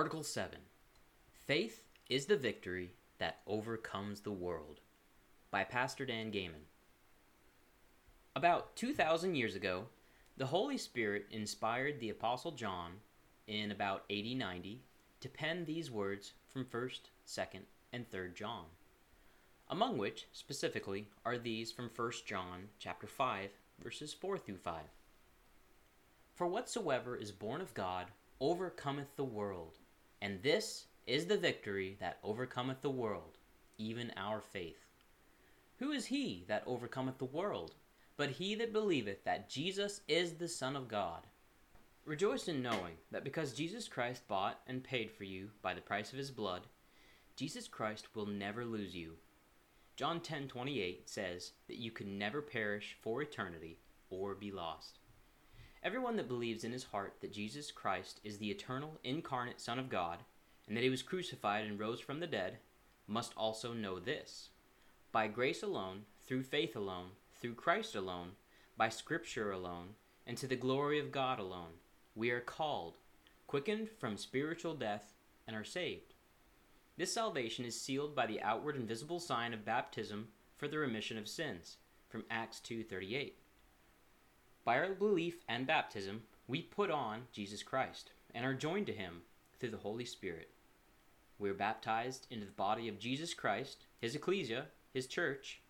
Article 7 Faith is the victory that overcomes the world by Pastor Dan Gayman. About 2,000 years ago, the Holy Spirit inspired the Apostle John in about 80 90 to pen these words from 1st, 2nd, and 3rd John, among which specifically are these from 1st John chapter 5 verses 4 through 5. For whatsoever is born of God overcometh the world, and this is the victory that overcometh the world, even our faith. Who is he that overcometh the world? But he that believeth that Jesus is the Son of God. Rejoice in knowing that because Jesus Christ bought and paid for you by the price of his blood, Jesus Christ will never lose you. John 10:28 says that you can never perish for eternity or be lost. Everyone that believes in his heart that Jesus Christ is the eternal, incarnate Son of God, and that he was crucified and rose from the dead, must also know this. By grace alone, through faith alone, through Christ alone, by Scripture alone, and to the glory of God alone, we are called, quickened from spiritual death, and are saved. This salvation is sealed by the outward and visible sign of baptism for the remission of sins, from Acts 2:38. By our belief and baptism, we put on Jesus Christ and are joined to him through the Holy Spirit. We are baptized into the body of Jesus Christ, his ecclesia, his church.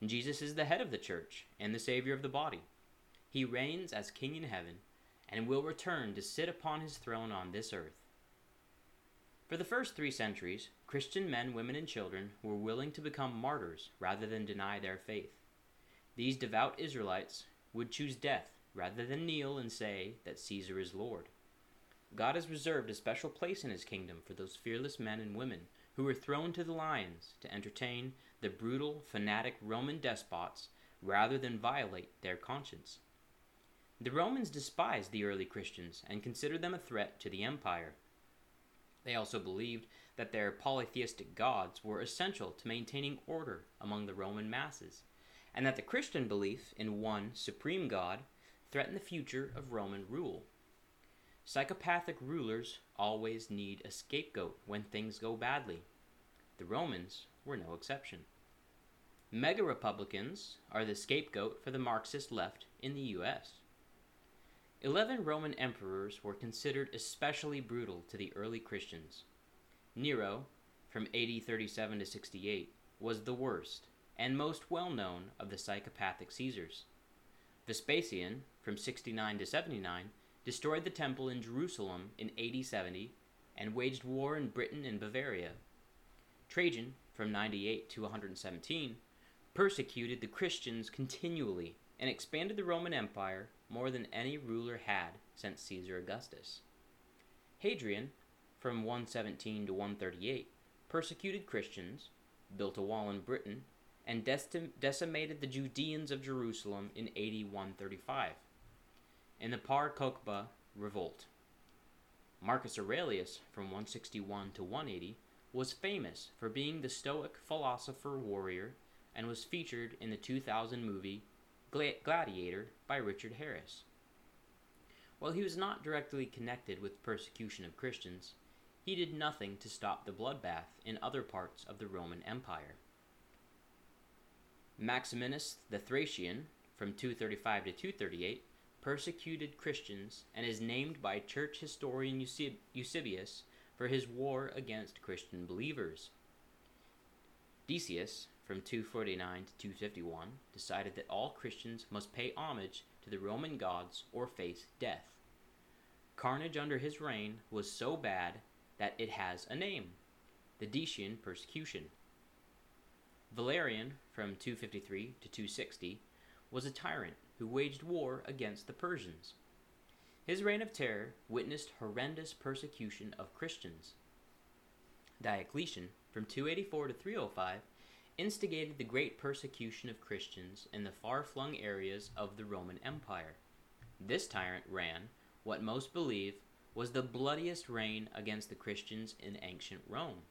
Jesus is the head of the church and the Savior of the body. He reigns as King in heaven and will return to sit upon his throne on this earth. For the first three centuries, Christian men, women, and children were willing to become martyrs rather than deny their faith. These devout Israelites would choose death rather than kneel and say that Caesar is Lord. God has reserved a special place in his kingdom for those fearless men and women who were thrown to the lions to entertain the brutal, fanatic Roman despots rather than violate their conscience. The Romans despised the early Christians and considered them a threat to the empire. They also believed that their polytheistic gods were essential to maintaining order among the Roman masses and that the Christian belief in one supreme God threatened the future of Roman rule. Psychopathic rulers always need a scapegoat when things go badly. The Romans were no exception. MAGA Republicans are the scapegoat for the Marxist left in the US. Eleven Roman emperors were considered especially brutal to the early Christians. Nero, from AD 37 to 68, was the worst and most well known of the psychopathic Caesars. Vespasian, from 69 to 79, destroyed the temple in Jerusalem in AD 70 and waged war in Britain and Bavaria. Trajan, from 98 to 117, persecuted the Christians continually and expanded the Roman Empire more than any ruler had since Caesar Augustus. Hadrian, from 117 to 138, persecuted Christians, built a wall in Britain, and decimated the Judeans of Jerusalem in AD 135 in the Bar Kokhba revolt. Marcus Aurelius, from 161 to 180, was famous for being the Stoic philosopher warrior and was featured in the 2000 movie Gladiator by Richard Harris. While he was not directly connected with persecution of Christians, he did nothing to stop the bloodbath in other parts of the Roman Empire. Maximinus the Thracian, from 235 to 238, persecuted Christians and is named by church historian Eusebius for his war against Christian believers. Decius, from 249 to 251, decided that all Christians must pay homage to the Roman gods or face death. Carnage under his reign was so bad that it has a name the Decian persecution. Valerian, from 253 to 260, was a tyrant who waged war against the Persians. His reign of terror witnessed horrendous persecution of Christians. Diocletian, from 284 to 305, instigated the great persecution of Christians in the far flung areas of the Roman Empire. This tyrant ran what most believe was the bloodiest reign against the Christians in ancient Rome.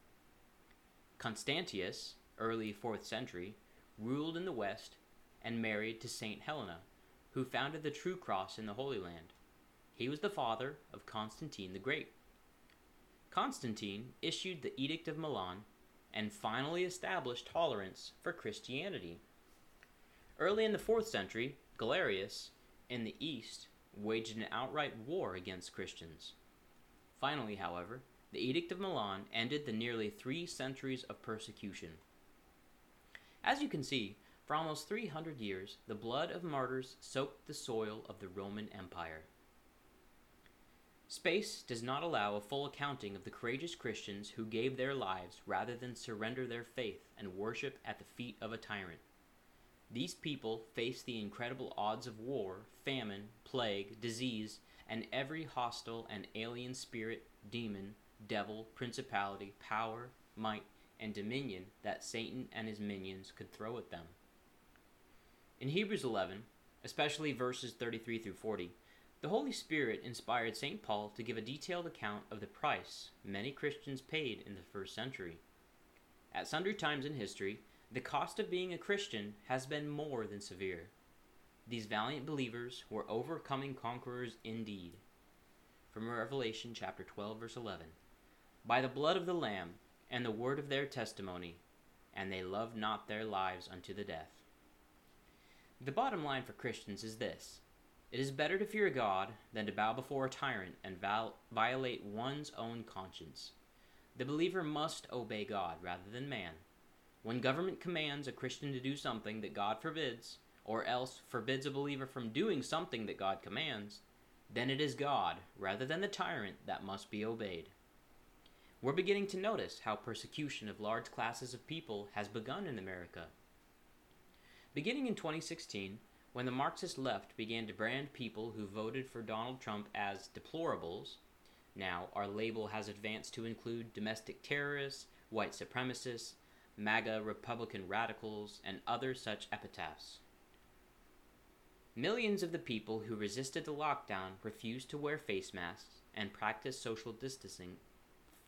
Constantius, early 4th century, ruled in the West and married to Saint Helena, who founded the true cross in the Holy Land. He was the father of Constantine the Great. Constantine issued the Edict of Milan and finally established tolerance for Christianity. Early in the 4th century, Galerius, in the east, waged an outright war against Christians. Finally, however, the Edict of Milan ended the nearly three centuries of persecution. As you can see, for almost 300 years, the blood of martyrs soaked the soil of the Roman Empire. Space does not allow a full accounting of the courageous Christians who gave their lives rather than surrender their faith and worship at the feet of a tyrant. These people faced the incredible odds of war, famine, plague, disease, and every hostile and alien spirit, demon, devil, principality, power, might, and dominion that Satan and his minions could throw at them. In Hebrews 11, especially verses 33 through 40, the Holy Spirit inspired St. Paul to give a detailed account of the price many Christians paid in the first century. At sundry times in history, the cost of being a Christian has been more than severe. These valiant believers were overcoming conquerors indeed. From Revelation chapter 12 verse 11. By the blood of the lamb and the word of their testimony, and they loved not their lives unto the death. The bottom line for Christians is this it is better to fear God than to bow before a tyrant and violate one's own conscience. The believer must obey God rather than man. When government commands a Christian to do something that God forbids, or else forbids a believer from doing something that God commands, then it is God, rather than the tyrant, that must be obeyed. We're beginning to notice how persecution of large classes of people has begun in America. Beginning in 2016, when the Marxist left began to brand people who voted for Donald Trump as deplorables, now our label has advanced to include domestic terrorists, white supremacists, MAGA Republican radicals, and other such epitaphs. Millions of the people who resisted the lockdown refused to wear face masks and practice social distancing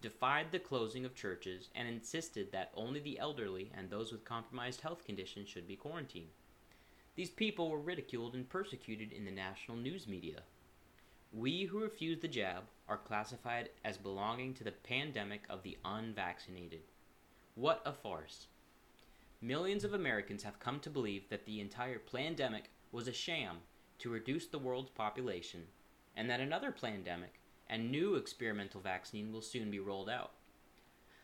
defied the closing of churches and insisted that only the elderly and those with compromised health conditions should be quarantined. These people were ridiculed and persecuted in the national news media. We who refuse the jab are classified as belonging to the pandemic of the unvaccinated. What a farce. Millions of Americans have come to believe that the entire pandemic was a sham to reduce the world's population, and that another pandemic and new experimental vaccine will soon be rolled out.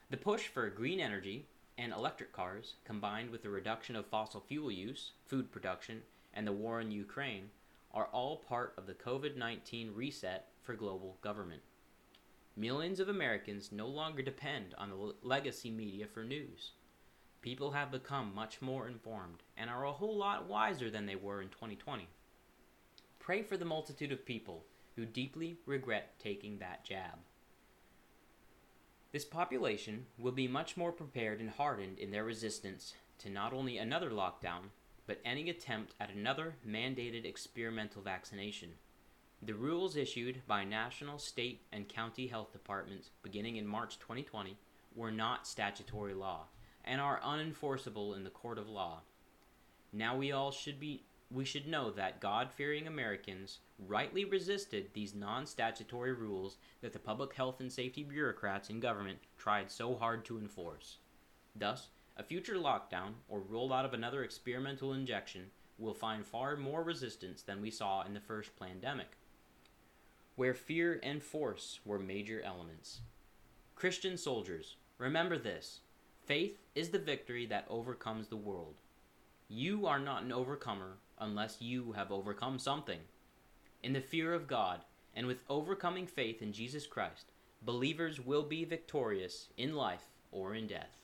The push for green energy and electric cars, combined with the reduction of fossil fuel use, food production, and the war in Ukraine, are all part of the COVID 19 reset for global government. Millions of Americans no longer depend on the legacy media for news. People have become much more informed and are a whole lot wiser than they were in 2020. Pray for the multitude of people who deeply regret taking that jab. This population will be much more prepared and hardened in their resistance to not only another lockdown, but any attempt at another mandated experimental vaccination. The rules issued by national, state, and county health departments beginning in March 2020 were not statutory law and are unenforceable in the court of law. Now we all should be we should know that God fearing Americans rightly resisted these non statutory rules that the public health and safety bureaucrats in government tried so hard to enforce. Thus, a future lockdown or rollout of another experimental injection will find far more resistance than we saw in the first pandemic, where fear and force were major elements. Christian soldiers, remember this faith is the victory that overcomes the world. You are not an overcomer unless you have overcome something. In the fear of God, and with overcoming faith in Jesus Christ, believers will be victorious in life or in death.